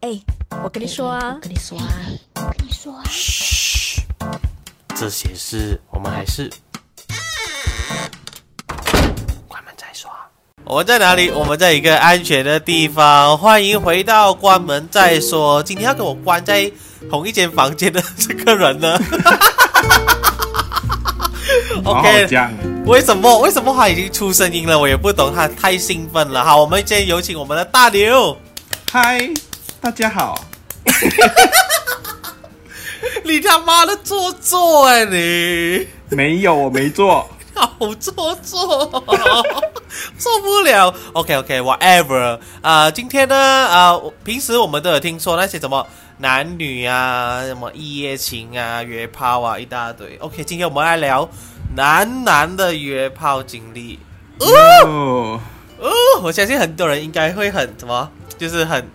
哎，我跟你说啊，我跟你说啊，我跟你说啊，嘘，这些事我们还是关门再说。我们在哪里？我们在一个安全的地方。欢迎回到关门再说。今天要跟我关在同一间房间的这个人呢？OK，讲，为什么？为什么他已经出声音了？我也不懂，他太兴奋了。好，我们先有请我们的大牛。嗨，大家好。你他妈的做作哎、你！没有，我没做。好做作，受不了。OK OK，whatever。呃，今天呢，呃，我平时我们都有听说那些什么男女啊，什么一夜情啊、约炮啊，一大堆。OK，今天我们来聊男男的约炮经历。哦，哦，我相信很多人应该会很什么，就是很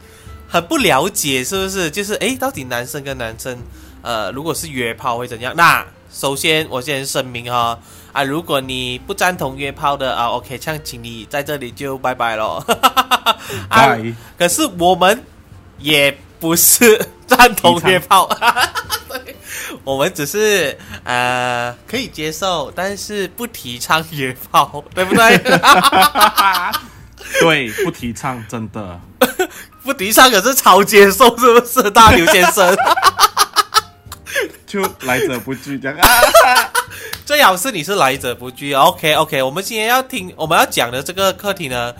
很不了解，是不是？就是诶，到底男生跟男生，呃，如果是约炮会怎样？那首先我先声明哈，啊，如果你不赞同约炮的啊，OK，这样请你在这里就拜拜咯。啊。可是我们也不是赞同约炮，我们只是呃可以接受，但是不提倡约炮，对不对？对，不提倡，真的。不提倡可是超接受，是不是，大牛先生？就来者不拒这样啊。最好是你是来者不拒。OK OK，我们今天要听我们要讲的这个课题呢，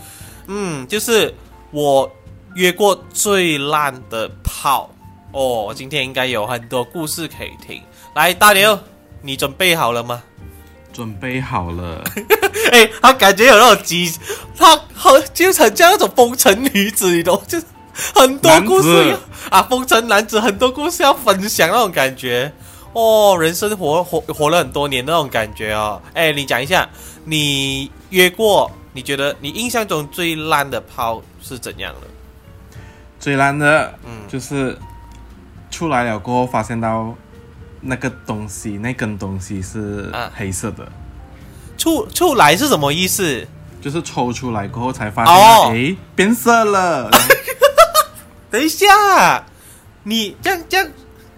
嗯，就是我约过最烂的炮哦。今天应该有很多故事可以听。来，大牛，你准备好了吗？准备好了，哎，他感觉有那种急，他好就是很像那种风尘女子，你懂，就是 很多故事啊，风尘男子很多故事要分享那种感觉。哦，人生活活活了很多年那种感觉哦。哎，你讲一下，你约过，你觉得你印象中最烂的炮是怎样的？最烂的，嗯就是出来了过后发现到那个东西，那根东西是啊黑色的，出出来是什么意思？就是抽出来过后才发现，哦哎、变色了。等一下，你这样这样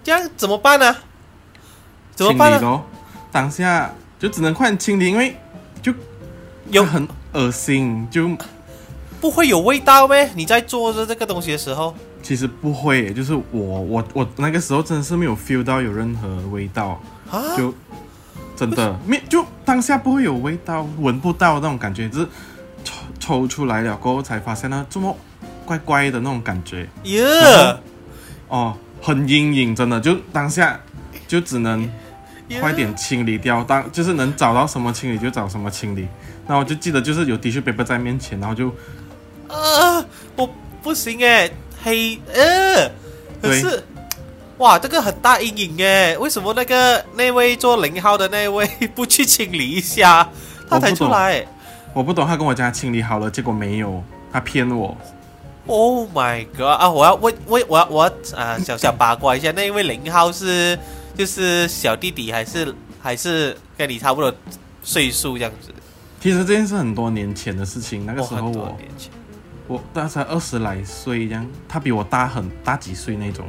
这样怎么办呢？怎么办当下就只能快点清理，因为就有。很恶心，就不会有味道呗？你在做着这个东西的时候，其实不会，就是我我我那个时候真的是没有 feel 到有任何味道，啊，就真的没就当下不会有味道，闻不到那种感觉，只是抽抽出来了过后才发现呢，这么怪怪的那种感觉。耶、哦，很阴影，真的就当下就只能快点清理掉，当就是能找到什么清理就找什么清理。然后我就记得就是有 tissue paper 在面前，然后就啊，我不行哎，黑呃，可是哇，这个很大阴影哎，为什么那个那位做零号的那位不去清理一下，他才出来。我不懂，他跟我讲清理好了，结果没有，他骗我。？Oh my god 啊！我要问问我要我要啊小小八卦一下，那一位零号是就是小弟弟还是还是跟你差不多岁数这样子？其实这件事很多年前的事情，那个时候我、我大概二十来岁这样，他比我大很大几岁那种。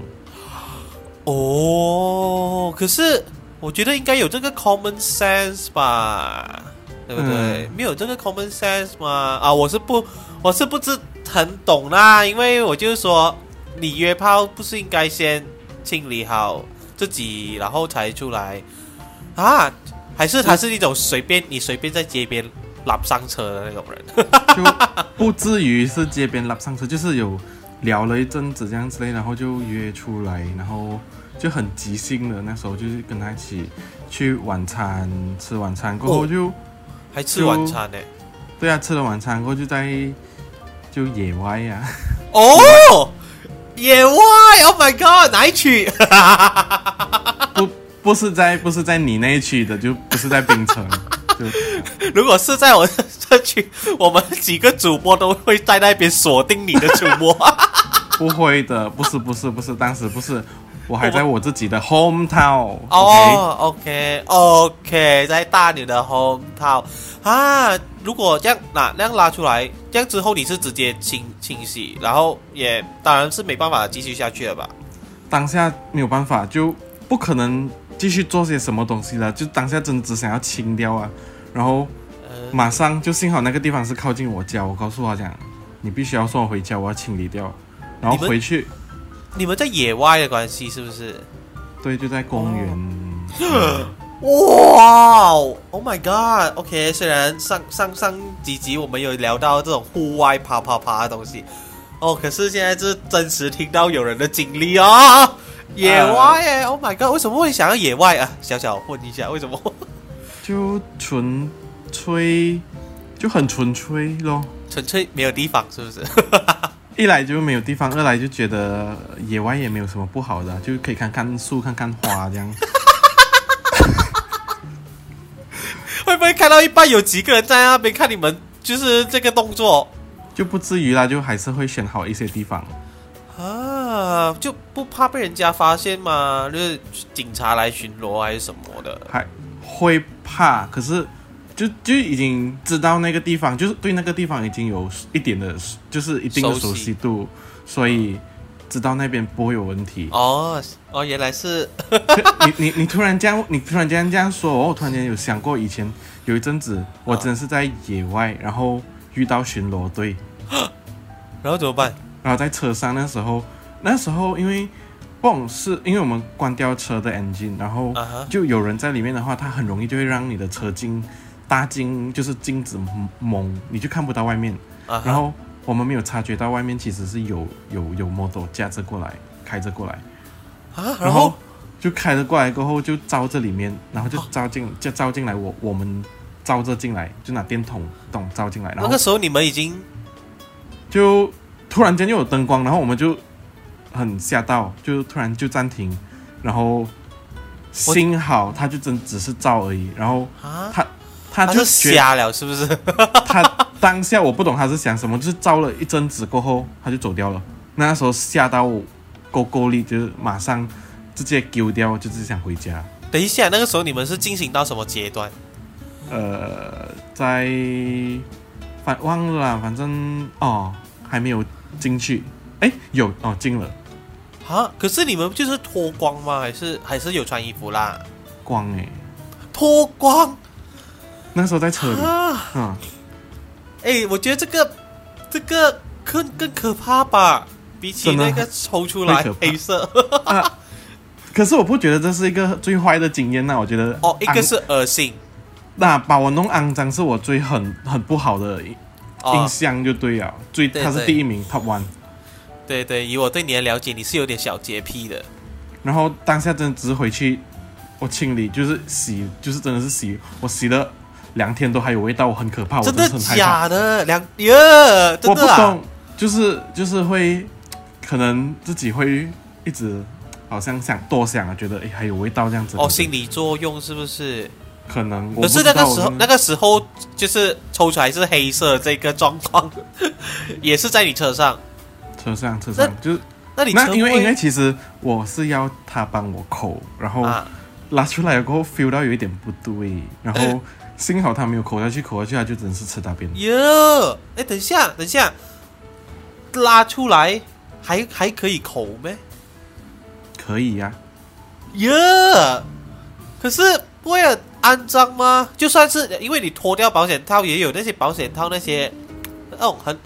哦，可是我觉得应该有这个 common sense 吧，对不对？嗯没有这个 common sense 吗？啊，我是不，我是不是很懂啦，因为我就是说，你约炮不是应该先清理好自己，然后才出来啊？还是他是一种随便你随便在街边拉上车的那种人？就不至于是街边拉上车，就是有聊了一阵子这样之类，然后就约出来，然后就很即兴的，那时候就是跟他一起去晚餐，吃晚餐过后哦就、还吃晚餐呢？对啊，吃了晚餐过后就在就野外呀、啊，哦，野外，Oh my God，哪一区？不不是在不是在你那一区的，就不是在冰城，就 如果是在我这区，我们几个主播都会在那边锁定你的主播。不会的，不是不是不是，当时不是，我还在我自己的 hometown。哦，OK OK，在大牛的 hometown 啊。如果这样那那样拉出来，这样之后你是直接清清洗，然后也当然是没办法继续下去了吧？当下没有办法，就不可能继续做些什么东西了，就当下真只想要清掉啊，然后呃，马上就幸好那个地方是靠近我家，我告诉他讲，你必须要送我回家，我要清理掉，然后回去，你们在野外的关系是不是？对，就在公园。哇，Oh my God！OK，、虽然上上上几集我们有聊到这种户外啪啪啪的东西，哦，可是现在是真实听到有人的经历啊，野外耶、o h my God！为什么会想要野外啊？小小问一下，为什么？就纯粹，就很纯粹咯。纯粹没有地方，是不是？一来就没有地方，二来就觉得野外也没有什么不好的，就可以看看树、看看花这样。会不会看到一半有几个人在那边看你们，就是这个动作就不至于啦，就还是会选好一些地方。啊？就不怕被人家发现吗？就是警察来巡逻还是什么的？还会怕，可是就就已经知道那个地方，就是对那个地方已经有一点的，就是一定的熟悉度，所以知道那边不会有问题。哦哦，原来是 你你你突然这样，你突然间这样说，我突然间有想过以前有一阵子，我真的是在野外，然后遇到巡逻队，然后怎么办？然后在车上那时候，那时候因为泵是因为我们关掉车的 engine，然后就有人在里面的话，它很容易就会让你的车镜大镜就是镜子蒙，你就看不到外面。然后我们没有察觉到外面其实是有有有 model 驾着过来，开着过来，啊，然然后？就开着过来过后就照这里面，然后就照进就照进来我我们照着进来，就拿电筒筒照进来，然后那个时候你们已经就突然间又有灯光，然后我们就很吓到，就突然就暂停，然后幸好他就真只是照而已，然后啊，他是瞎了是不是？他当下我不懂他是想什么，就是照了一阵子过后他就走掉了。那时候吓到我够够力，就是马上直接丢掉，就是想回家。等一下，那个时候你们是进行到什么阶段？呃，在反忘了，反正哦还没有进去。哎，有哦进了啊，可是你们就是脱光吗？还是还是有穿衣服啦？光哎，脱光那时候在车里，啊！嗯，哎，我觉得这个这个更更可怕吧，比起那个抽出来黑色。可是我不觉得这是一个最坏的经验呐、我觉得哦，一个是恶心。那把我弄肮脏是我最很很不好的印哦，象，就对了，最他是第一名 top one。对对，以我对你的了解，你是有点小洁癖的。然后当下真的只是回去，我清理就是洗，就是真的是洗，我洗了两天都还有味道，我很可怕，我真的。假的？两耶，真我不的啊？懂，就是就是会，可能自己会一直好像想多想啊，觉得哎还有味道这样子。哦，心理作用是不是？可能。我可是那个时候，那个个时候就是抽出来是黑色这个状况，也是在你车上。车上车上就是那你那因为因为其实我是要他帮我抠，然后啊，拉出来过后 feel 到有一点不对，然嗯后幸好他没有抠下去，抠下去他就真是吃大便。哟，哎，等一下，等一下，拉出来还还可以口咩？可以呀、耶，可是不会很肮脏吗？就算是因为你脱掉保险套，也有那些保险套那些那种很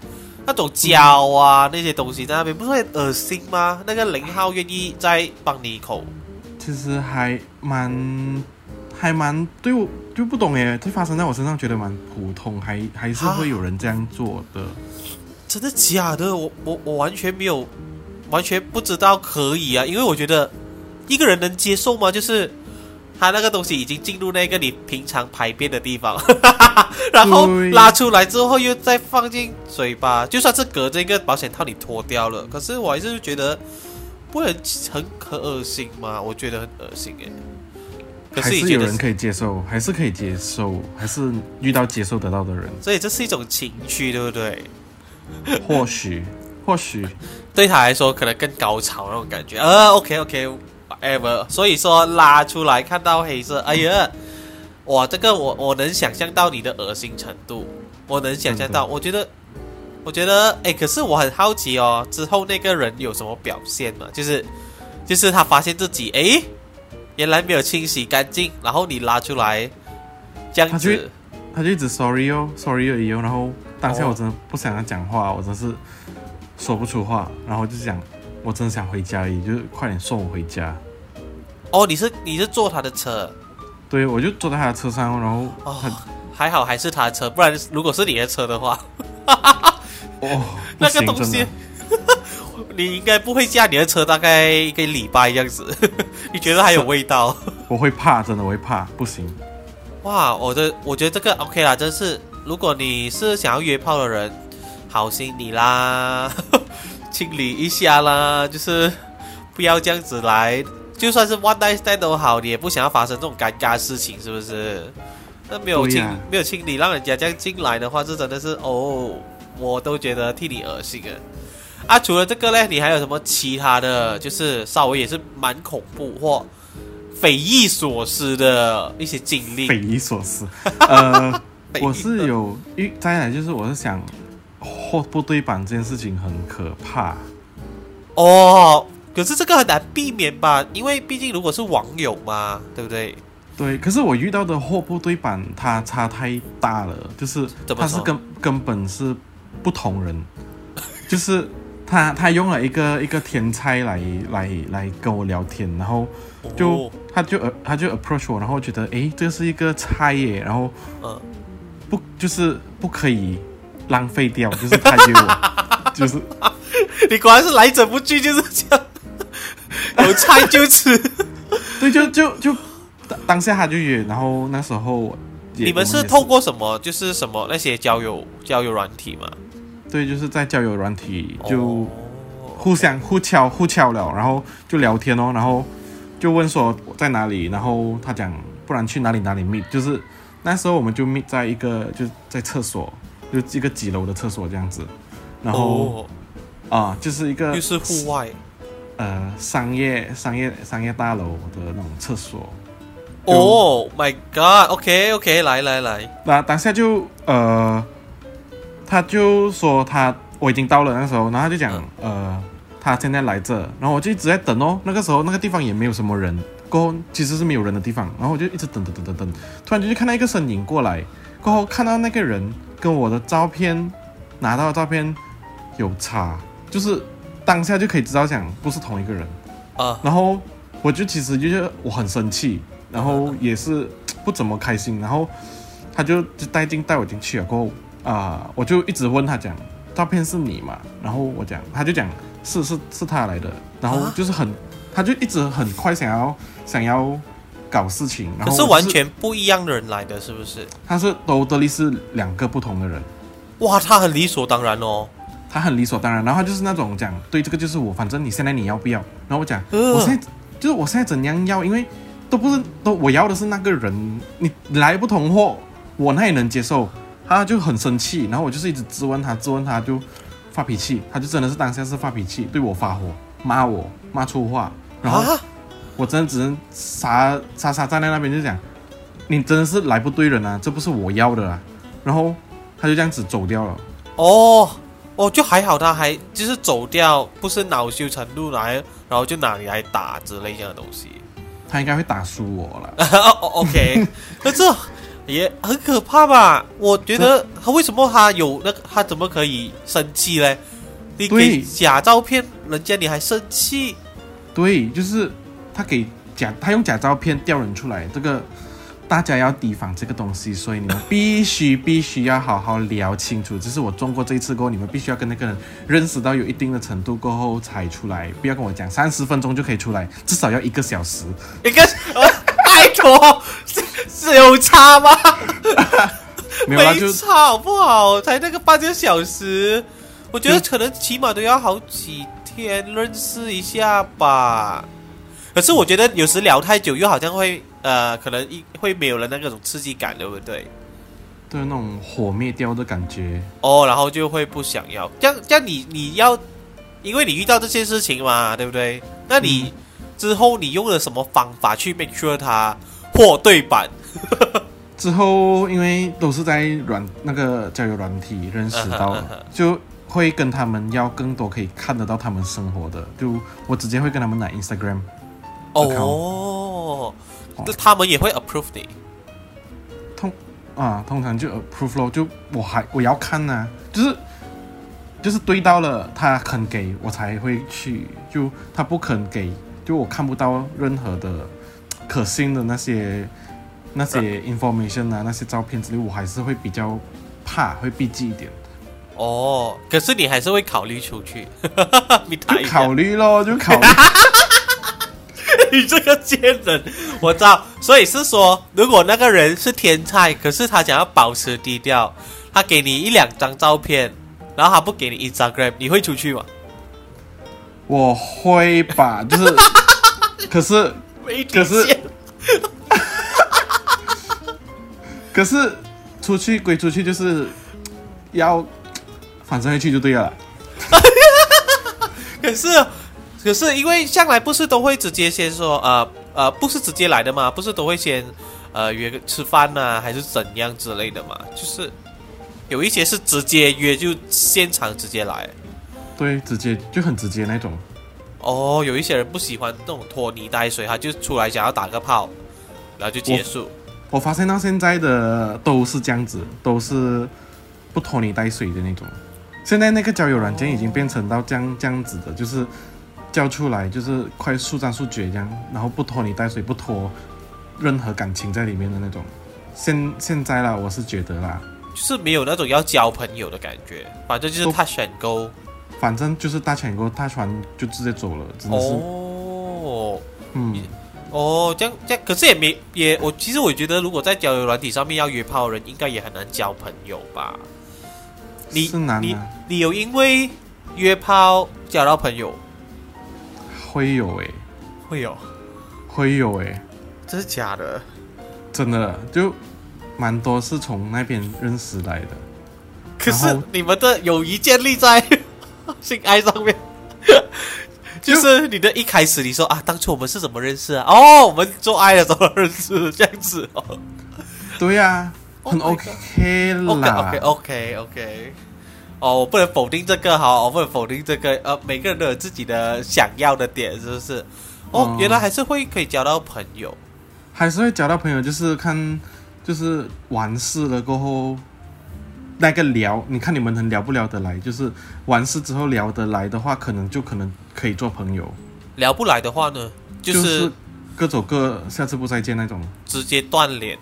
那种胶啊、那些东西在那边，不是会很恶心吗？那个零号愿意再帮你口，其实还蛮还蛮对我就不懂哎，这发生在我身上觉得蛮普通，还还是会有人这样做的。真的假的？我我我完全没有，完全不知道可以啊，因为我觉得一个人能接受吗？就是他那个东西已经进入那个你平常排便的地方，然后拉出来之后又再放进嘴巴，就算是隔着一个保险套你脱掉了，可是我还是觉得不会很很很恶心吗？我觉得很恶心哎。可还是有人可以接受，还是可以接受，还是遇到接受得到的人，所以这是一种情趣，对不对？或许或许 对他来说可能更高潮那种感觉。呃，OK OK，whatever。所以说拉出来看到黑色，哎呀，哇，这个我我能想象到你的恶心程度，我能想象到。我觉得，我觉得，哎，可是我很好奇哦，之后那个人有什么表现嘛？就是，就是他发现自己，哎，原来没有清洗干净，然后你拉出来，这样子，他就一直 sorry 哦，sorry 而已哦，然后当下我真的不想要讲话，我真是说不出话，然后就讲，我真的想回家而已，就是快点送我回家。哦，你是你是坐他的车？对，我就坐在他的车上，然后哦，还好还是他的车，不然如果是你的车的话，哦，那个东西，你应该不会驾你的车大概一个礼拜这样子，你觉得还有味道？我会怕，真的我会怕，不行。哇，我的我觉得这个 OK 啦，真是，如果你是想要约炮的人，好心你啦，清理一下啦，就是不要这样子来。就算是 one night stand 都好，你也不想要发生这种尴尬事情，是不是？那没有清没有清理，让人家这样进来的话，这真的是哦，我都觉得替你恶心啊！啊，除了这个呢，你还有什么其他的就是稍微也是蛮恐怖或匪夷所思的一些经历？匪夷所思，呃，我是有一再来就是我是想货不对版这件事情很可怕哦。可是这个很难避免吧，因为毕竟如果是网友嘛，对不对？对。可是我遇到的货不对版，它差太大了，就是它是根根本是不同人，就是他他用了一个一个天才来来来跟我聊天，然后就他就呃他就 approach 我，然后觉得诶这是一个菜耶，然后嗯不就是不可以浪费掉，就是他给我 就是你果然是来者不拒，就是这样。有菜就吃，对，就就就当当下他就约，然后那时候你们是透过什么？就是什么那些交友交友软体嘛？对，就是在交友软体就互相互敲互敲了，然后就聊天哦，然后就问说在哪里，然后他讲不然去哪里哪里 meet，就是那时候我们就 meet 在一个就在厕所，就一个几楼的厕所这样子，然后啊就是一个又是户外。呃，商业商业商业大楼的那种厕所。Oh my god！OK，OK，来来来，那当下就呃，他就说他我已经到了那时候，然后他就讲呃，他现在来这，然后我就一直在等哦。那个时候那个地方也没有什么人，过后其实是没有人的地方，然后我就一直等等等等等，突然间就看到一个身影过来，过后看到那个人跟我的照片拿到的照片有差，就是。当下就可以知道讲不是同一个人啊，然后我就其实就是我很生气，然后也是不怎么开心，然后他就就带进带我进去了过后啊，我就一直问他讲照片是你嘛，然后我讲他就讲是是是他来的，然后就是很他就一直很快想要想要搞事情，然后是完全不一样的人来的是不是？他是都德利是两个不同的人，哇，他很理所当然哦。他很理所当然，然后他就是那种讲，对，这个就是我，反正你现在你要不要？然后我讲，我现在就是我现在怎样要？因为都不是都我要的是那个人，你来不同货，我那也能接受。他就很生气，然后我就是一直质问他，质问他就发脾气，他就真的是当下是发脾气，对我发火，骂我，骂粗话，然后我真的只能傻傻傻站在那边就讲，你真的是来不对人啊，这不是我要的啊。然后他就这样子走掉了。哦。哦，就还好，他还就是走掉，不是恼羞成怒来，然后就拿你来打之类这样的东西。他应该会打输我了。哦 OK，那这也很可怕吧？我觉得他为什么他有那个他怎么可以生气嘞？你给假照片，人家你还生气？对，就是他给假，他用假照片调人出来，这个。大家要提防这个东西，所以你们必须必须要好好聊清楚。这是我中过这一次过后，你们必须要跟那个人认识到有一定的程度过后才出来，不要跟我讲三十分钟就可以出来，至少要一个小时。一个，拜托，是有差吗？没有差好不好？才那个半个小时，我觉得可能起码都要好几天认识一下吧。可是我觉得有时聊太久又好像会。呃，可能一会没有了那个种刺激感，对不对？对，那种火灭掉的感觉。哦，然后就会不想要。这样，这样你你要，因为你遇到这些事情嘛，对不对？那你之后你用了什么方法去 make sure 他货对版？之后因为都是在软那个交友软体认识到就会跟他们要更多可以看得到他们生活的，就我直接会跟他们拿 Instagram。哦，那他们也会 approve 你。啊，通常就 approve 咯，就我还我要看呐、就是就是对到了，他肯给我才会去，就他不肯给，就我看不到任何的可信的那些那些 information 啊，那些照片之类，我还是会比较怕，会避忌一点，哦，可是你还是会考虑出去，你 就考虑咯，就考虑，你这个贱人，我知道。所以是说，如果那个人是天才，可是他想要保持低调，他给你一两张照片，然后他不给你 Instagram，你会出去吗？我会吧，就是，可是没可是底线 可是出去归出去，就是要反正会去就对了。可是，可是因为向来不是都会直接先说，呃呃，不是直接来的嘛，不是都会先呃约个吃饭呐、还是怎样之类的嘛？就是有一些是直接约就现场直接来。对，直接就很直接那种。哦，有一些人不喜欢那种拖泥带水，他就出来想要打个炮，然后就结束。我发现到现在的都是这样子，都是不拖泥带水的那种。现在那个交友软件已经变成到这样这样子的，就是交出来就是快速战速决这样，然后不拖泥带水，不拖任何感情在里面的那种。现现在啦，我是觉得啦，就是没有那种要交朋友的感觉，反正就是都他选勾。反正就是大犬沟大船就直接走了，真的是，哦嗯，哦，这样这样，可是也没也我其实我觉得，如果在交友软体上面要约炮的人，应该也很难交朋友吧？你你是难啊，你有因为约炮交到朋友？会有诶、会有，会有诶、这是假的。真的就蛮多是从那边认识来的。可是你们的友谊建立在 性爱上面，就是你的一开始你说啊，当初我们是怎么认识啊？哦，我们做爱的时候认识，这样子哦。对呀、Oh 很 OK OK OK OK OK 哦，我不能否定这个哈，我不能否定这个，呃，每个人都有自己的想要的点，是不是？哦，嗯原来还是会可以交到朋友。还是会交到朋友，就是看，就是完事了过后，那个聊，你看你们能聊不聊得来？就是完事之后聊得来的话，可能就可能可以做朋友，聊不来的话呢，就就是各走各，下次不再见那种。直接断联。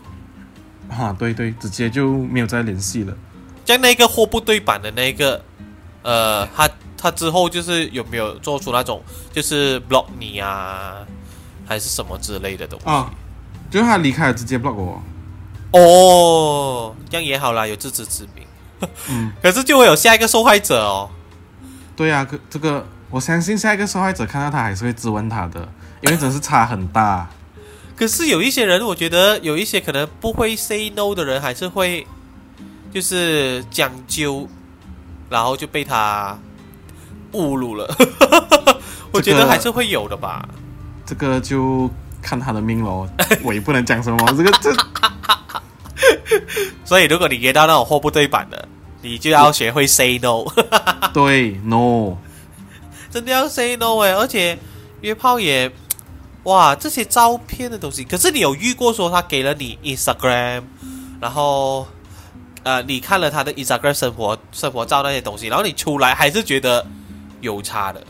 哈，对对，直接就没有再联系了。像那个货不对版的那个，呃，他他之后就是有没有做出那种就是 block 你啊，还是什么之类的东西？啊，就是他离开了，直接 block 我。哦，这样也好啦，有自知之明。嗯，可是就会有下一个受害者哦。对呀、可这个我相信下一个受害者看到他还是会质问他的，因为真是差很大。可是有一些人，我觉得有一些可能不会 say no 的人，还是会就是讲究，然后就被他侮辱了。我觉得还是会有的吧。这个就看他的命喽，我也不能讲什么。这个这 所以如果你约到那种货不对版的，你就要学会 say no，对 no，真的要 say no 哎！而且约炮也，哇，这些照片的东西，可是你有遇过说他给了你 Instagram，然后呃，你看了他的 Instagram 生活生活照那些东西，然后你出来还是觉得有差的，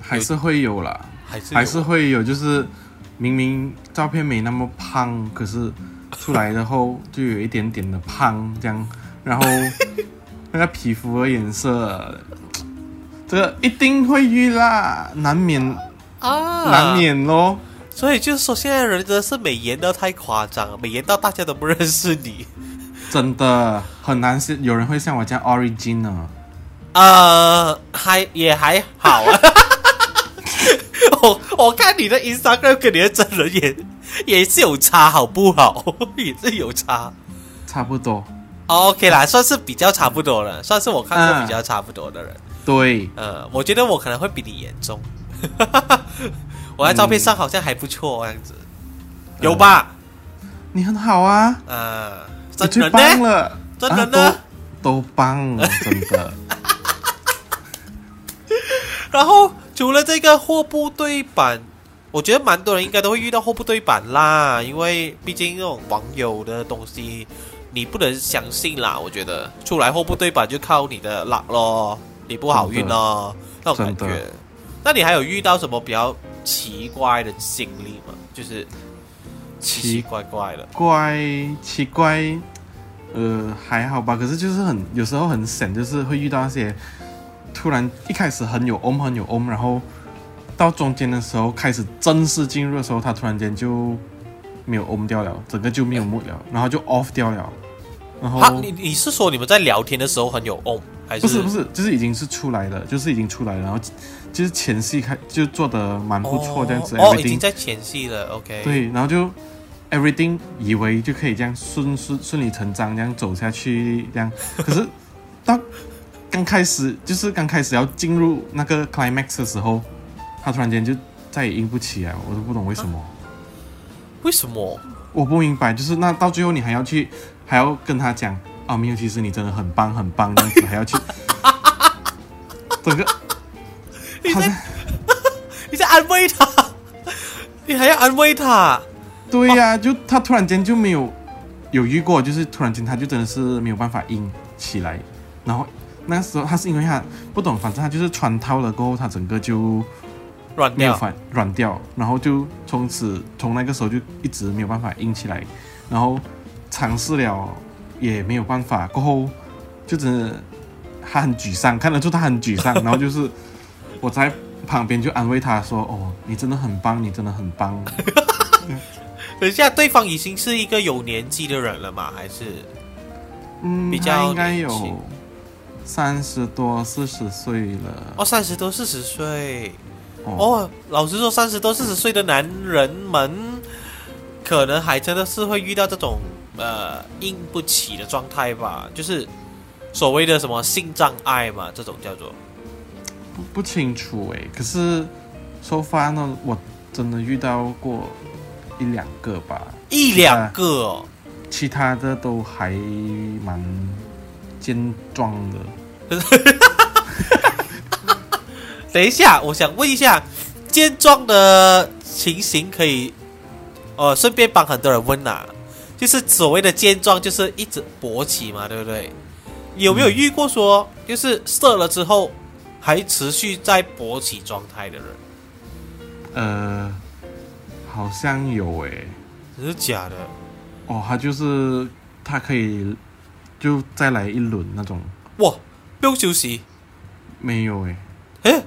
还是会有啦，还是还是会有，就是明明照片没那么胖，可是出来然后就有一点点的胖这样，然后 那个皮肤的颜色，这个一定会遇啦，难免啊，难免咯。所以就是说，现在人真的是美颜到太夸张了，美颜到大家都不认识你。真的很难是有人会像我这样 origin 呢。呃，还也还好啊。我我看你的 Instagram 跟你的真人也 也是有差，好不好？也是有差。差不多，哦 OK 啦，算是比较差不多了，算是我看过嗯比较差不多的人。对，呃，我觉得我可能会比你严重。我在照片上好像还不错，这样子，有吧？你很好啊，啊，你最真的呢？棒了，真的呢啊都都棒，真的。然后除了这个货不对版，我觉得蛮多人应该都会遇到货不对版啦，因为毕竟那种网友的东西，你不能相信啦。我觉得出来货不对版就靠你的 luck 咯，你不好运咯，那种感觉。那你还有遇到什么比较奇怪的经历吗？就是奇奇奇怪怪的。怪奇怪，呃，还好吧。可是就是很有时候很省，就是会遇到那些突然一开始很有 om 很有 om，然后到中间的时候开始正式进入的时候，他突然间就没有 om 掉了，整个就没有 mood 了，然后就 off 掉了。然后哈，你你是说你们在聊天的时候很有 on，还是不是不是，就是已经是出来了，就是已经出来了，然后就是前戏开就做的蛮不错这样子哦，哦已经在前戏了，OK。对，然后就 everything 以为就可以这样顺顺顺理成章这样走下去，这样，可是到刚开始就是刚开始要进入那个 climax 的时候，他突然间就再也硬不起来，我都不懂为什么，为什么？我不明白，就是那到最后你还要去还要跟他讲啊，没有，其实你真的很棒很棒这样子，还要去 整个你在 你在安慰他，你还要安慰他，对呀、就他突然间就没有有遇过，就是突然间他就真的是没有办法硬起来，然后那时候他是因为他不懂，反正他就是穿套了过后，他整个就软掉。没有反软掉，然后就从此从那个时候就一直没有办法硬起来，然后尝试了也没有办法，过后就真的他很沮丧，看得出他很沮丧，然后就是 我在旁边就安慰他说：“哦，你真的很棒，你真的很棒。”等一下，对方已经是一个有年纪的人了嘛？还是嗯，比较应该有三十多、四十岁了。哦三十多四十岁？哦，哦，老实说，三十多四十岁的男人们，可能还真的是会遇到这种呃硬不起的状态吧，就是所谓的什么性障碍嘛，这种叫做。不不清楚哎。可是收发呢，我真的遇到过一两个吧，一两个、哦，其他的都还蛮健壮的。等一下，我想问一下，健壮的情形可以，呃，顺便帮很多人问呐、就是所谓的健壮，就是一直勃起嘛，对不对？有没有遇过说，就是射了之后还持续在勃起状态的人？呃，好像有哎。真是假的？哦，他就是他可以就再来一轮那种，哇，不用休息？没有哎。诶，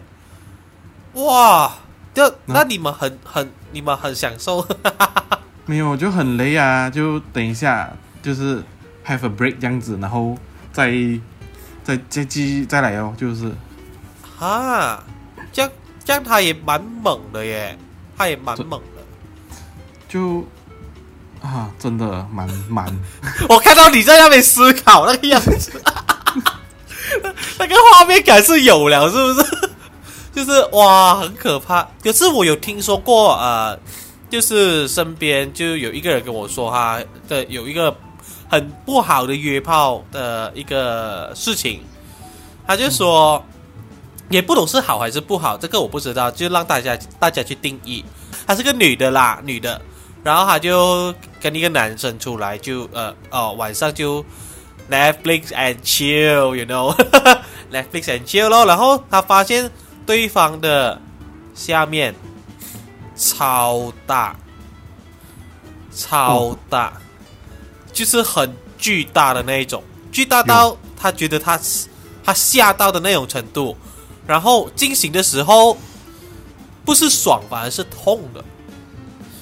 哇，就那你们很很你们很享受，没有，就很累啊，就等一下，就是 have a break 这样子，然后再再再继续再来哦，就是啊，这样这样他也蛮猛的耶，他也蛮猛的。就啊，真的蛮蛮，我看到你在那边思考那个样子，那个画面感是有了，是不是？就是哇，很可怕。可是我有听说过，呃，就是身边就有一个人跟我说，哈的有一个很不好的约炮的一个事情，他就说，也不懂是好还是不好，这个我不知道，就让大家大家去定义。她是个女的啦，女的，然后她就跟一个男生出来就，呃哦晚上就 Netflix and chill，you know，Netflix and chill 咯。然后她发现对方的下面超大，超大，就是很巨大的那一种，巨大到他觉得他他吓到的那种程度。然后进行的时候不是爽，反而是痛的。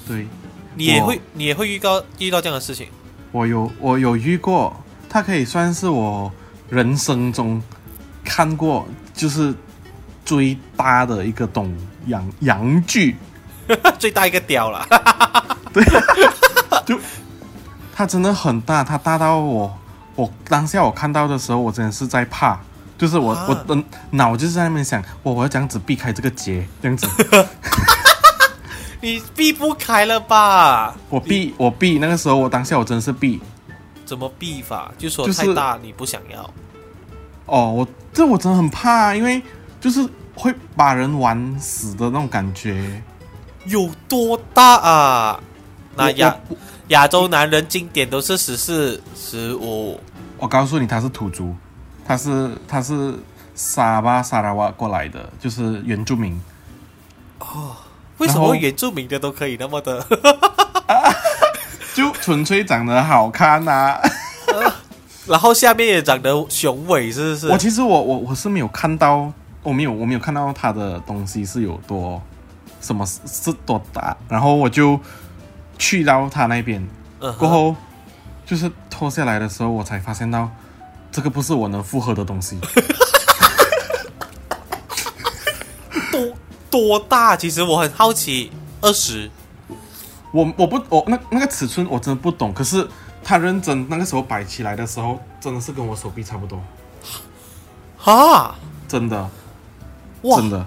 对你也会你也会遇到遇到这样的事情。我有我有遇过，他可以算是我人生中看过就是最大的一个东洋洋剧，最大一个屌了，对，就它真的很大，它大到我我当下我看到的时候，我真的是在怕。就是我、啊我的脑就是在那边想，我我要这样子避开这个结，这样子，你避不开了吧？我避我避，那个时候我当下我真的是避。怎么避法？就说就是太大你不想要。哦，我这我真的很怕，因为就是会把人玩死的那种感觉。有多大啊？那亚亚洲男人经典都是十四、十五。我告诉你，他是土著，他是他是沙巴沙拉瓦过来的，就是原住民。哦为什么原住民的都可以那么的？就纯粹长得好看呐、然后下面也长得雄伟，是不是？我其实我我我是没有看到，我没有我没有看到他的东西是有多什么是是多大，然后我就去到他那边。过后，就是脱下来的时候，我才发现到这个不是我能负荷的东西。多多大？其实我很好奇，二十。我我不我那那个尺寸我真的不懂，可是他认真那个时候摆起来的时候，真的是跟我手臂差不多，哈，真的哇真，的。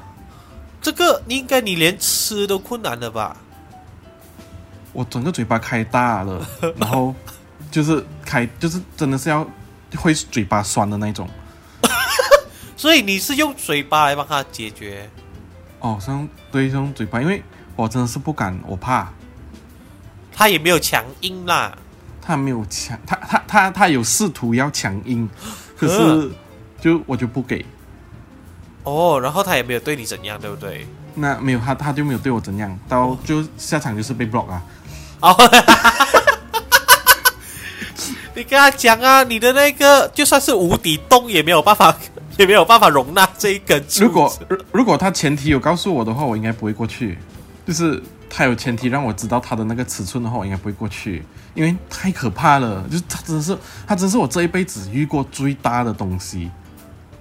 这个应该你连吃都困难了吧？我整个嘴巴开大了，然后就是开，就是真的是要会嘴巴酸的那种。所以你是用嘴巴来帮他解决？哦，是用对是用嘴巴，因为我真的是不敢，我怕他也没有强硬啦。他没有强，他他他他有试图要强硬，可是呃就我就不给。哦，然后他也没有对你怎样，对不对？那没有他，他就没有对我怎样，到就下场就是被 block 啊。哦，你跟他讲啊，你的那个就算是无底洞也没有办法，也没有办法容纳这一根柱子。如果如如果他前提有告诉我的话，我应该不会过去。就是他有前提让我知道他的那个尺寸的话，我应该不会过去，因为太可怕了。就是他真的是，他真是我这一辈子遇过最大的东西。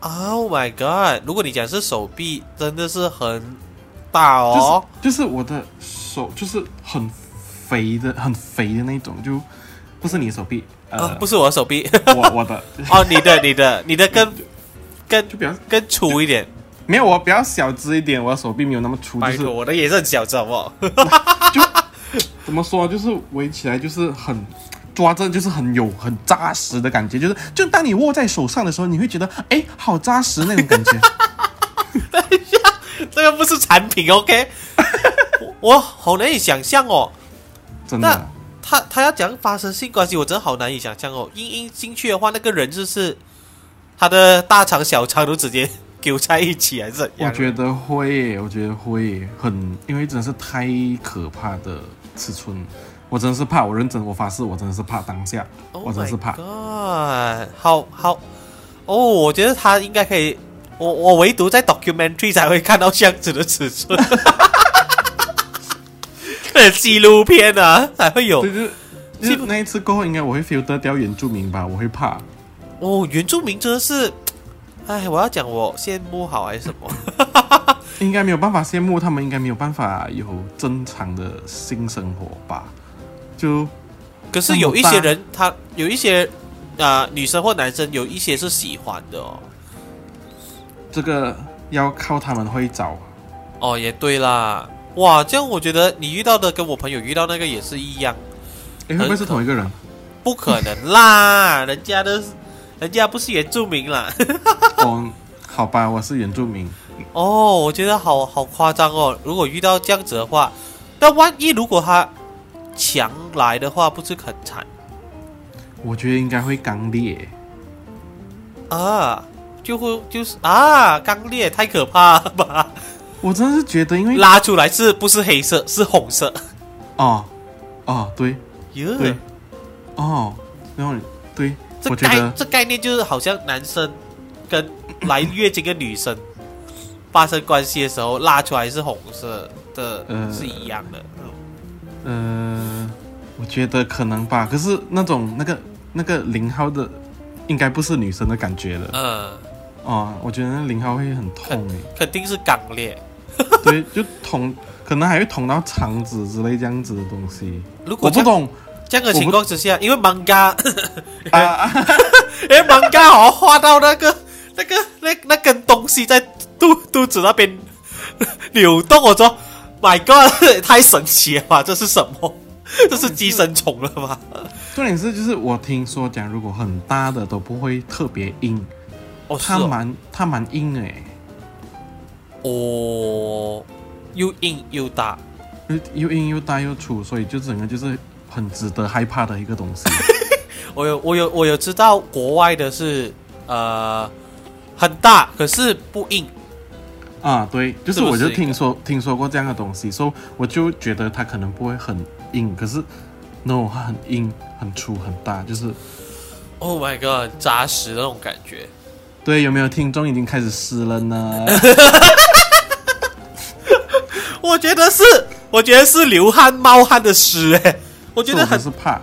Oh my god！如果你讲是手臂，真的是很大就是、哦。就是我的手就是很肥的，很肥的那种，就不是你的手臂，呃，啊，不是我的手臂，我我的，哦，你的，你的，你的更更就比较更粗一点。没有我比较小只一点，我的手臂没有那么粗，就是，我的也是很小只，好不好？就怎么说，就是围起来就是很抓着，就是很有很扎实的感觉，就是就当你握在手上的时候，你会觉得哎，好扎实那种感觉。等一下这个不是产品，OK？我我好难以想象哦。真的，他他要讲发生性关系，我真的好难以想象哦。硬硬进去的话，那个人就是他的大肠小肠都直接 丢在一起，还是怎样？我觉得会，我觉得会很，因为真的是太可怕的尺寸，我真的是怕，我认真，我发誓，我真的是怕当下 Oh 我真是怕 God，好好哦，我觉得他应该可以。我我唯独在 documentary 才会看到这样子的尺寸，看纪录片啊才会有对，就是就是那一次过后，应该我会 filter 掉原住民吧，我会怕。哦。原住民真的是，哎，我要讲我羡慕好还是什么？应该没有办法羡慕他们，应该没有办法有正常的性生活吧？就可是有一些人，他有一些啊、呃女生或男生有一些是喜欢的哦。这个要靠他们会找。哦，也对啦，哇，这样我觉得你遇到的跟我朋友遇到那个也是一样。诶，会不会是同一个人？不可能啦，人家的，人家不是原住民啦。哦，好吧，我是原住民。哦，我觉得好好夸张哦。如果遇到这样子的话，那万一如果他强来的话，不是很惨我觉得应该会刚烈。啊？就会就是啊，刚烈太可怕了吧？我真的是觉得，因为拉出来是不是黑色？是红色。哦哦对哟、对哦，然后对，这概这概念就是好像男生跟来月经的女生 发生关系的时候拉出来是红色的，呃是一样的。呃，我觉得可能吧。可是那种那个那个零号的，应该不是女生的感觉了。嗯，哦，我觉得那零号会很痛诶。肯定是肛裂。对，就捅，可能还会捅到肠子之类这样子的东西。如果我不懂这样的情况之下，因为 manga，啊，因为 manga 哦画到那个那个那那根东西在肚肚子那边流动，我说 My God，太神奇了吧！这是什么？这是寄生虫了吧？重点是就是我听说讲，如果很大的都不会特别硬，哦，它哦，蛮它蛮硬的诶，哦，又硬又大。又又硬又大又粗，所以就整个就是很值得害怕的一个东西。我有我有我有知道国外的是呃很大，可是不硬。啊，对，就是我就听说听说过这样的东西，所以我就觉得它可能不会很硬，可是 no，它很硬、很粗、很大，就是 Oh my god，扎实的那种感觉。对，有没有听众已经开始湿了呢？我觉得是，我觉得是流汗冒汗的湿哎，我觉得我很就是怕，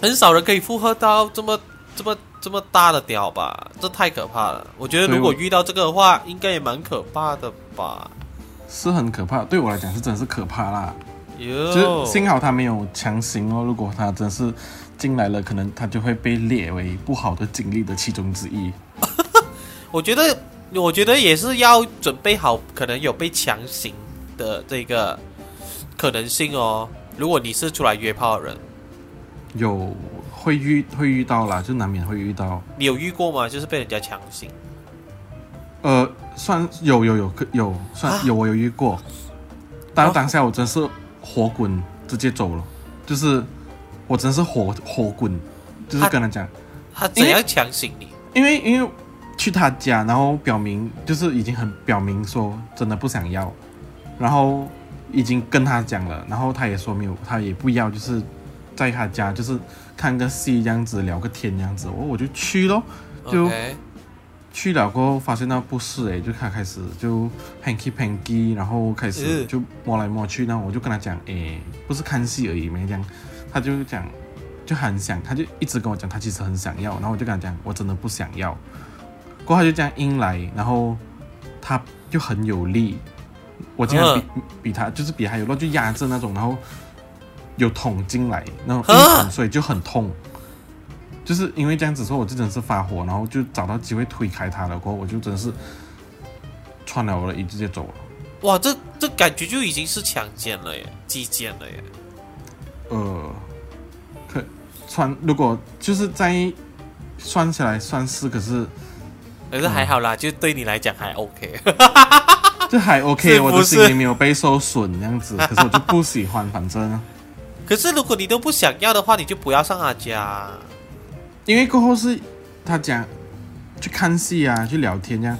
很少人可以负荷到这么这么这么大的屌吧，这太可怕了。我觉得如果遇到这个的话，应该也蛮可怕的吧。是很可怕，对我来讲是真的是可怕啦。哟，就是幸好他没有强行哦，如果他真是进来了，可能他就会被列为不好的经历的其中之一。我觉得，我觉得也是要准备好，可能有被强行的这个可能性哦。如果你是出来约炮的人，有会遇会遇到啦，就难免会遇到。你有遇过吗？就是被人家强行。呃，算有有有有算啊有我有遇过，但哦当下我真是火滚直接走了，就是我真是火火滚，就是跟他讲，他怎样强行你？因为因为去他家，然后表明就是已经很表明说真的不想要，然后已经跟他讲了，然后他也说没有，他也不要，就是在他家就是看个戏这样子聊个天这样子，我我就去咯，就去了过后发现那不是诶，就他开始就 hanky panky，然后开始嗯。就摸来摸去，然后我就跟他讲，诶，不是看戏而已，没这样，他就讲就很想，他就一直跟我讲他其实很想要，然后我就跟他讲我真的不想要，过后他就这样硬来，然后他就很有力，我竟然比、比他就是比他有力，就压着那种，然后有捅进来，然后硬啊捅，所以就很痛。就是因为这样子说，我就真的是发火，然后就找到机会推开他了。过后我就真的是穿了我的衣直接走了。哇，这这感觉就已经是强奸了耶，击奸了耶。呃，可穿如果就是在算起来算是，可是可是还好啦，就对你来讲还 OK。这还 OK，是不是我的心里没有被受损这样子。可是我就不喜欢，反正可是如果你都不想要的话，你就不要上他家。因为过后是他讲去看戏啊，去聊天这样。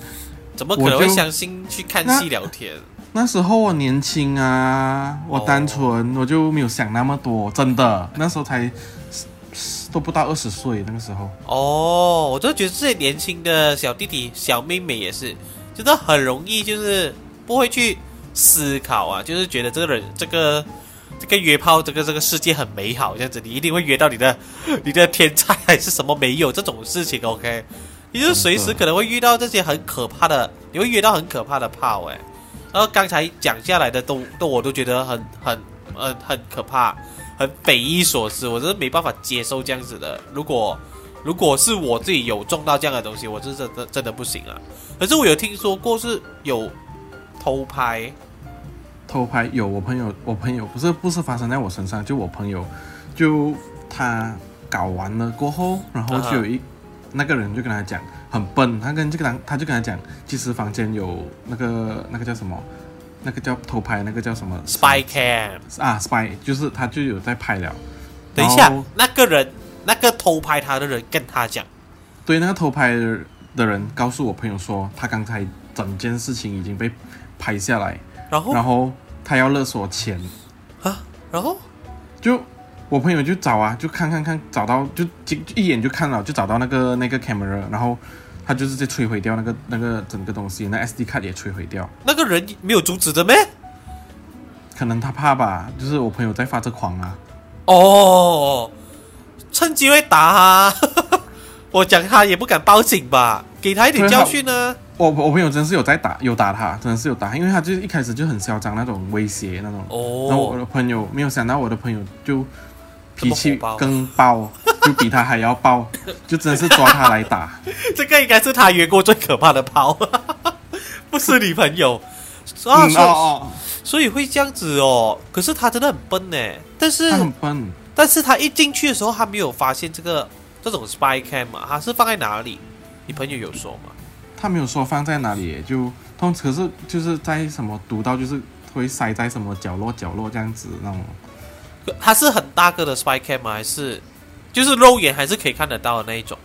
怎么可能会相信去看戏聊天？那时候我年轻啊，我单纯，我就没有想那么多，真的，那时候才都不到二十岁，那个时候。哦，我就觉得这些年轻的小弟弟、小妹妹也是，真的很容易就是不会去思考啊，就是觉得这个人这个这个约炮这个这个世界很美好，这样子你一定会约到你的 你的天才还是什么没有这种事情，OK？你就随时可能会遇到这些很可怕的，你会约到很可怕的炮哎。然后刚才讲下来的都都我都觉得很很呃很可怕，很匪夷所思，我真的没办法接受这样子的。如果如果是我自己有中到这样的东西，我是真的真的不行啊。可是我有听说过是有偷拍，偷拍有我朋友，我朋友不是不是发生在我身上，就我朋友，就他搞完了过后，然后就有一、那个人就跟他讲很笨，他跟这个人他就跟他讲，其实房间有那个那个叫什么，那个叫偷拍，那个叫什么 spy cam。啊 spy，就是他就有在拍了。等一下，那个人那个偷拍他的人跟他讲，对，那个偷拍的人告诉我朋友说，他刚才整件事情已经被拍下来，然后然后他要勒索钱，啊，然后就我朋友就找啊，就看看看，找到就就一眼就看了，就找到那个那个 camera，然后他就直接摧毁掉那个那个整个东西，那 SD 卡也摧毁掉。那个人没有阻止的咩？可能他怕吧，就是我朋友在发着狂啊，哦，趁机会打他。我讲他也不敢报警吧，给他一点教训呢。我我朋友真是有在打，有打他，真的是有打他，因为他就是一开始就很嚣张那种威胁那种。然后我哦，的朋友没有想到，我的朋友就脾气更爆，就比他还要爆，就真的是抓他来打。这个应该是他约过最可怕的炮，不是女朋友。啊，嗯所以、哦哦，所以会这样子哦。可是他真的很笨呢，但是他很笨，但是他一进去的时候，他没有发现这个这种 spy cam 嘛，他是放在哪里？你朋友有说吗？他没有说放在哪里，就通可是就是在什么读到就是会塞在什么角落角落这样子那种。它是很大个的 spy cam 吗？还是就是肉眼还是可以看得到的那一种？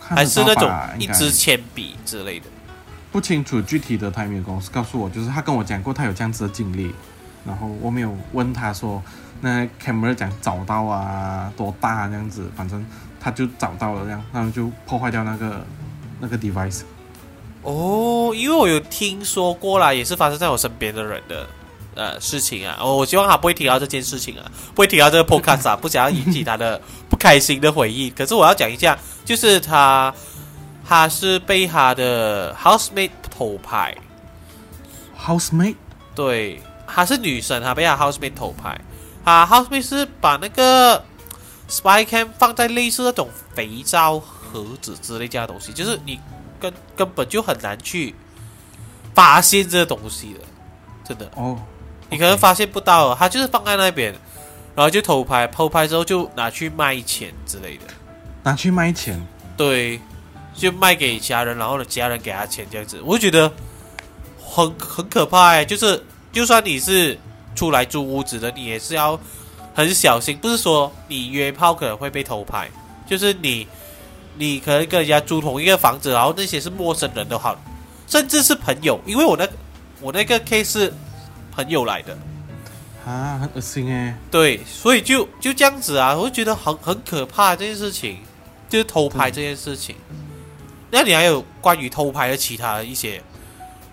还是那种一支铅笔之类的？不清楚具体的，他也没有告诉告诉我，就是他跟我讲过他有这样子的经历，然后我没有问他说那 camera 讲找到啊多大这样子，反正他就找到了这样，然后就破坏掉那个那个 device。哦，因为我有听说过啦，也是发生在我身边的人的呃事情啊。哦，我希望他不会提到这件事情啊，不会提到这个 podcast 啊，不想要引起他的不开心的回忆。可是我要讲一下，就是他他是被他的 housemate 偷拍，housemate 对，她是女生，她被她 housemate 偷拍，她 housemate 是把那个 spy cam 放在类似那种肥皂盒子之类这样的东西，就是你根根本就很难去发现这个东西的，真的，哦，你可能发现不到，它就是放在那边，然后就偷拍，偷拍之后就拿去卖钱之类的，拿去卖钱，对，就卖给其他人，然后呢，其他人给他钱这样子，我就觉得很很可怕哎，就是就算你是出来租屋子的，你也是要很小心，不是说你约炮可能会被偷拍，就是你你可能跟人家租同一个房子，然后那些是陌生人都好，甚至是朋友，因为我那我那个 case 是朋友来的，啊，很恶心哎。对，所以就就这样子啊，我就觉得很很可怕这件事情，就是偷拍这件事情。那你还有关于偷拍的其他的一些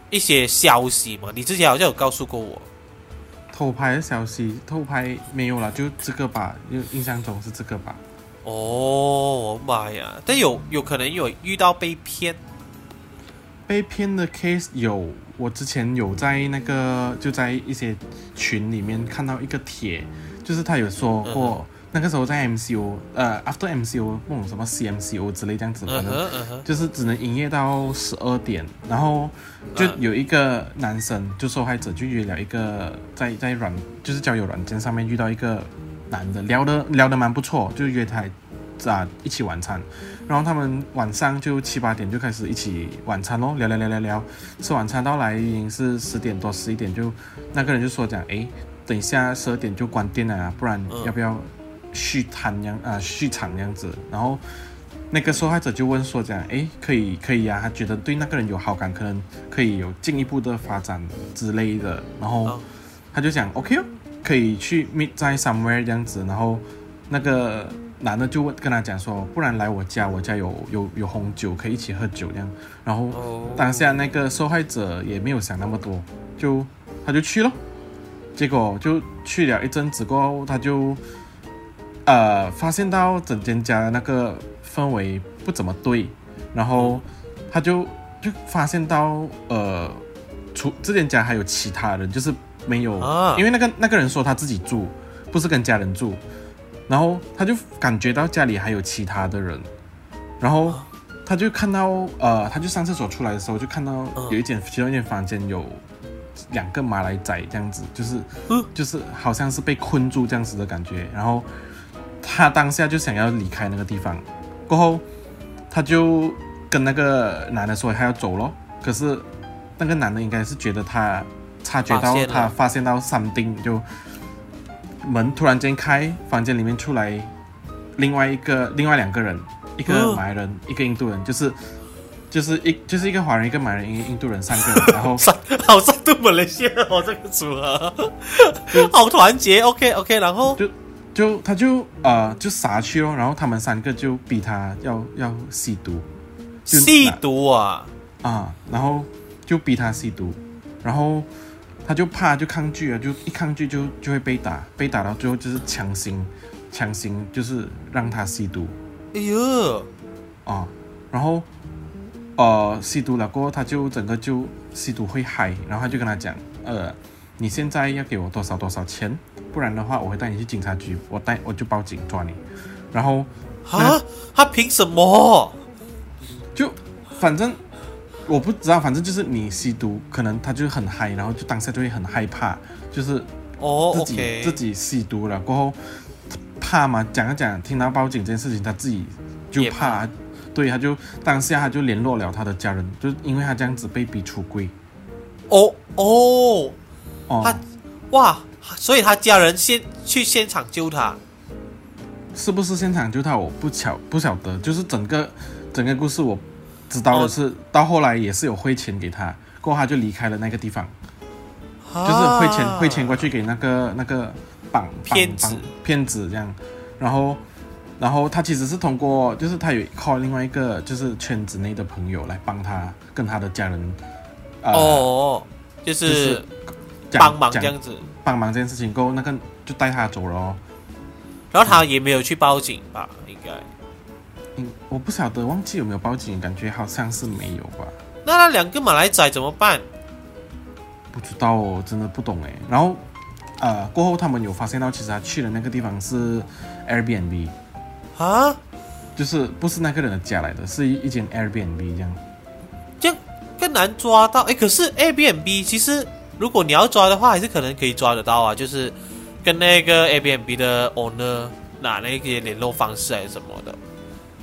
一些消息吗？你之前好像有告诉过我。偷拍的消息，偷拍没有了，就这个吧，就印象中是这个吧。哦，妈呀！但有有可能有遇到被骗？被骗的 case 有，我之前有在那个就在一些群里面看到一个帖，就是他有说过，那个时候在 MCO，呃，after MCO 那种什么 CMCO 之类这样子，就是只能营业到十二点，然后就嗯。有一个男生，就受害者就约了一个在在软就是交友软件上面遇到一个男的，聊的聊得蛮不错，就约他啊一起晚餐，然后他们晚上就七八点就开始一起晚餐咯，聊聊聊聊聊，吃晚餐到来已经是十点多十一点就那个人就说讲，诶，等一下十二点就关店了啊，不然嗯要不要续摊这样啊续场这样子，然后。那个受害者就问说：“讲，诶，可以，可以啊，他觉得对那个人有好感，可能可以有进一步的发展之类的。然后哦他就讲，OK 哦，可以去 meet 在 somewhere 这样子。然后那个男的就问跟他讲说，不然来我家，我家有有有红酒，可以一起喝酒这样。然后哦，当下那个受害者也没有想那么多，就他就去了，结果就去了一阵子过后，他就呃发现到整间家的那个氛围不怎么对，然后他就就发现到呃，除这间家还有其他人，就是没有，啊。因为那个那个人说他自己住，不是跟家人住，然后他就感觉到家里还有其他的人，然后他就看到呃，他就上厕所出来的时候就看到嗯有一间其中一间房间有两个马来仔这样子，就是嗯。就是好像是被困住这样子的感觉，然后他当下就想要离开那个地方，过后他就跟那个男的说他要走咯，可是那个男的应该是觉得他察觉到他发现到 something 就门突然间开，房间里面出来另外一个另外两个人，一个哦马来人，一个印度人，就是就是一就是一个华人，一个马来人，一个印度人，三个人，然后三 好三对马来西亚哦，这个组合好团结。OK OK，然后就就他就呃就杀去咯，然后他们三个就逼他要要吸毒，就吸毒啊，啊，然后就逼他吸毒，然后他就怕就抗拒啊，就一抗拒就就会被打，被打到最后就是强行强行就是让他吸毒。哎呦，啊，然后呃吸毒了过后他就整个就吸毒会嗨，然后他就跟他讲，呃，你现在要给我多少多少钱，不然的话我会带你去警察局，我带我就报警抓你，然后啊，他凭什么？就反正我不知道，反正就是你吸毒，可能他就很嗨，然后就当下就会很害怕，就是哦自己、自己吸毒了过后怕嘛，讲一讲，听到报警这件事情，他自己就怕怕，对，他就当下他就联络了他的家人，就因为他这样子被逼出柜哦哦，哦，他哇，所以他家人先去现场救他。是不是现场救他？我不巧不晓得，就是整个整个故事我知道的是，到后来也是有汇钱给他，过后他就离开了那个地方，就是汇钱汇钱过去给那个那个绑骗子骗子这样，然后然后他其实是通过，就是他有 call 另外一个就是圈子内的朋友来帮他跟他的家人，呃，哦，就就是帮忙这样子，帮忙这件事情，过后那个就带他走了哦。然后他也没有去报警吧？应该。嗯，我不晓得忘记有没有报警，感觉好像是没有吧。那那两个马来仔怎么办？不知道哦，真的不懂哎。然后，呃，过后他们有发现到，其实他去的那个地方是 Airbnb，啊，就是不是那个人的家来的，是一一间 Airbnb 这样。这样更难抓到。哎，可是 Airbnb 其实如果你要抓的话，还是可能可以抓得到啊，就是跟那个 Airbnb 的 owner 拿那些联络方式还是什么的。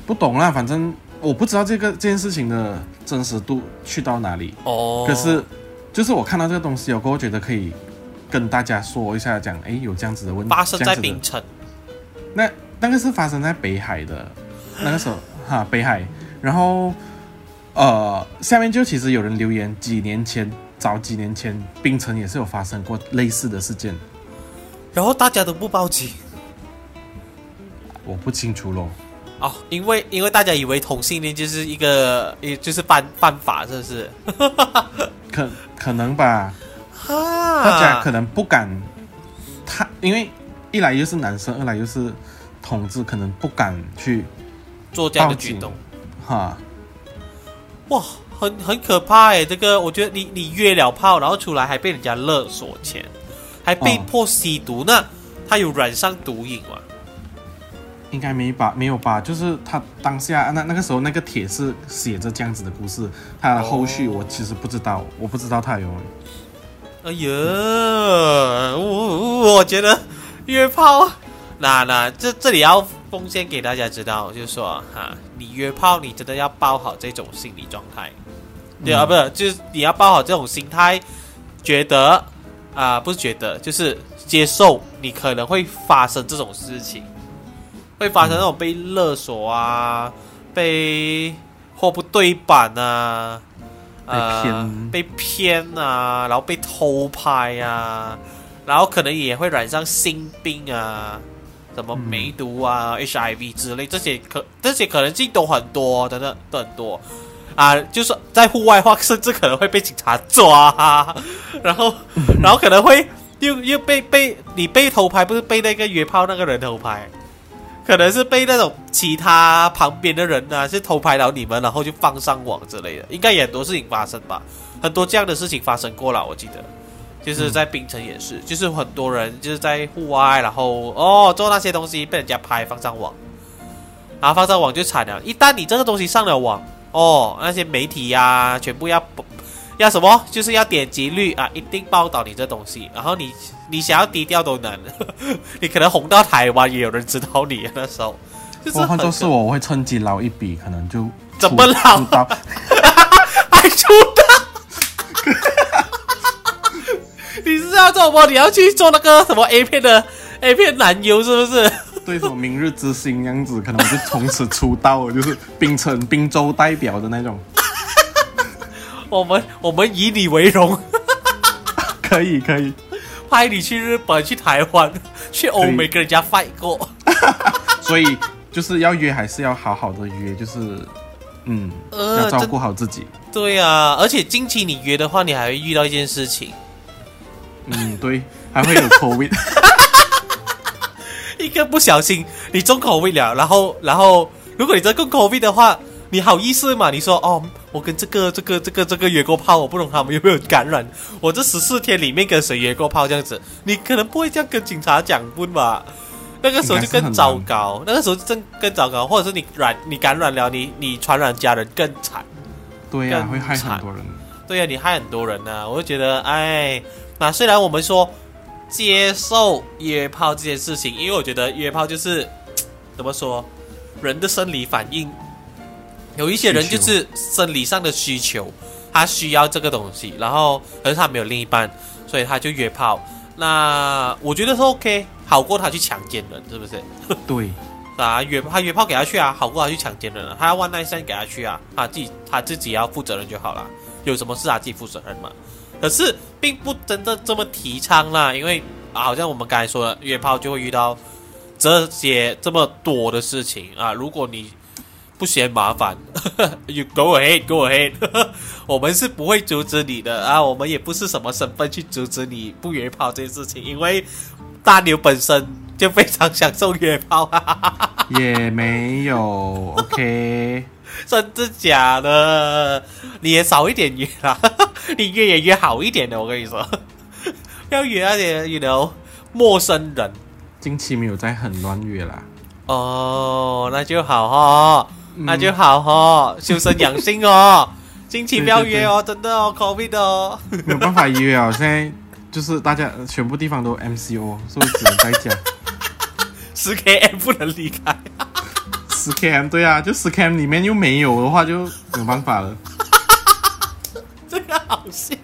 不懂啦，反正我不知道这个这件事情的真实度去到哪里。哦，可是，就是我看到这个东西，我过后觉得可以跟大家说一下，讲哎有这样子的问题，发生在这样子的槟城。那那个是发生在北海的，那个时候哈北海，然后呃下面就其实有人留言，几年前早几年前冰城也是有发生过类似的事件，然后大家都不报警我不清楚咯。哦，因为因为大家以为同性恋就是一个，也就是犯犯法，是不是？可可能吧，哈，大家可能不敢，他因为一来又是男生，二来又是同志，可能不敢去做这样的举动，哈。哇，很很可怕哎！这个我觉得你你约了炮，然后出来还被人家勒索钱，还被哦迫吸毒，那他有染上毒瘾吗？应该没吧，没有吧？就是他当下那那个时候那个帖是写着这样子的故事，他的后续哦我其实不知道，我不知道他有。哎呀，我我觉得约炮，那那这这里要奉献给大家知道，就是说哈，你约炮你真的要抱好这种心理状态，对啊，嗯不是，就是你要抱好这种心态，觉得啊、不是觉得，就是接受你可能会发生这种事情，会发生那种被勒索啊，被货不对版啊。呃被骗被骗啊，然后被偷拍啊，然后可能也会染上性病啊，什么嗯梅毒啊、HIV 之类，这些可这些可能性都很多，真的都很多啊。就是在户外的话，甚至可能会被警察抓、啊，然后 然后可能会又又被被你被偷拍，不是被那个约炮那个人偷拍。可能是被那种其他旁边的人呢、是偷拍到你们，然后就放上网之类的，应该也很多事情发生吧，很多这样的事情发生过了，我记得，就是在冰城也是，就是很多人就是在户外，然后哦做那些东西被人家拍放上网，然后放上网就惨了，一旦你这个东西上了网，哦那些媒体呀、全部要要什么，就是要点击率啊，一定报道你这东西，然后你你想要低调都难，你可能红到台湾也有人知道你那时候，就是我换很作是我，我会趁机捞一笔，可能就怎出么捞出刀 还出道，你是要做什么？你要去做那个什么 A 片的 A 片男优是不是？对什么明日之星这样子，可能我就从此出道了，就是冰城冰州代表的那种。我们我们以你为荣，可以可以，派你去日本、去台湾、去欧美跟人家 fight 过。所以就是要约还是要好好的约，就是嗯，呃要照顾好自己。对啊，而且近期你约的话，你还会遇到一件事情，嗯，对，还会有 COVID。一个不小心你中 COVID 了，然后然后如果你真中 COVID 的话，你好意思嘛？你说哦，我跟这个这个这个这个约过炮，我不懂他们有没有感染。我这十四天里面跟谁约过炮这样子，你可能不会这样跟警察讲不吧？那个时候就更糟糕，那个时候就更更糟糕，或者是你染你感染了，你你传染家人更惨。对呀、更会害很多人。对呀、你害很多人呢、我就觉得，哎，那虽然我们说接受约炮这件事情，因为我觉得约炮就是怎么说，人的生理反应，有一些人就是生理上的需求，他需要这个东西，然后可是他没有另一半，所以他就约炮。那我觉得是 OK，好过他去强奸人，是不是？对，啊，约他约炮给他去啊，好过他去强奸人了。他要 one night stand 给他去啊，他自己他自己要负责任就好了，有什么事他自己负责任嘛。可是并不真的这么提倡啦，因为、啊、好像我们刚才说的，约炮就会遇到这些这么多的事情啊。如果你不嫌麻烦，you go ahead，go ahead，我们是不会阻止你的啊，我们也不是什么身份去阻止你不约炮这件事情，因为大牛本身就非常享受约炮，哈哈哈哈。也没有 OK。真的假的？你也少一点约啦，你约也约好一点的，我跟你说，要约那些 you know 陌生人。近期没有在很乱约啦，哦，那就好哦，嗯那就好哦，修身养性哦，近期不要约哦，真的哦，COVID 哦。没有办法约啊！现在就是大家全部地方都 MCO，所以只能在家。十 km 不能离开，十 km 对啊，就十 km 里面又没有的话，就没有办法了。这个好笑。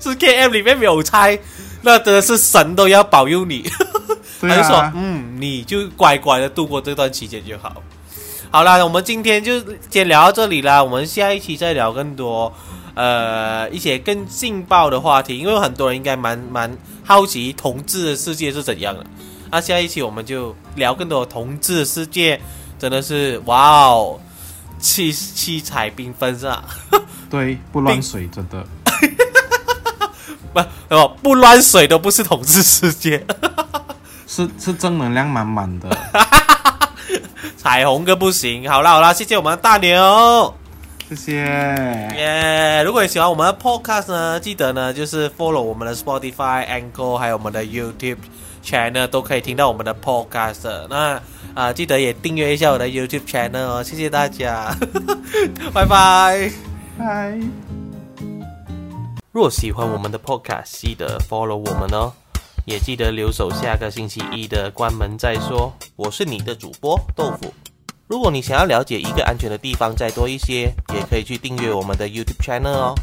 十 km 里面没有猜，那真的是神都要保佑你。对他就说啊，，嗯，你就乖乖的度过这段期间就好。好啦，我们今天就先聊到这里啦，我们下一期再聊更多，呃，一些更劲爆的话题，因为很多人应该蛮蛮好奇同志的世界是怎样的。那下一期我们就聊更多同志的世界，真的是哇哦，七七彩缤纷是吧？对，不乱水真的。不不不乱水都不是同志世界，是是正能量满满的，彩虹哥不行。好啦好啦，谢谢我们的大牛。谢谢。耶如果你喜欢我们的 podcast 呢，记得呢就是 follow 我们的 Spotify、Anchor，还有我们的 YouTube channel 都可以听到我们的 podcast 的。那啊、记得也订阅一下我的 YouTube channel 哦，谢谢大家，拜拜。拜。若喜欢我们的 podcast，记得 follow 我们哦，也记得留守下个星期一的关门再说。我是你的主播豆腐。如果你想要了解一个安全的地方再多一些，也可以去订阅我们的 YouTube channel 哦。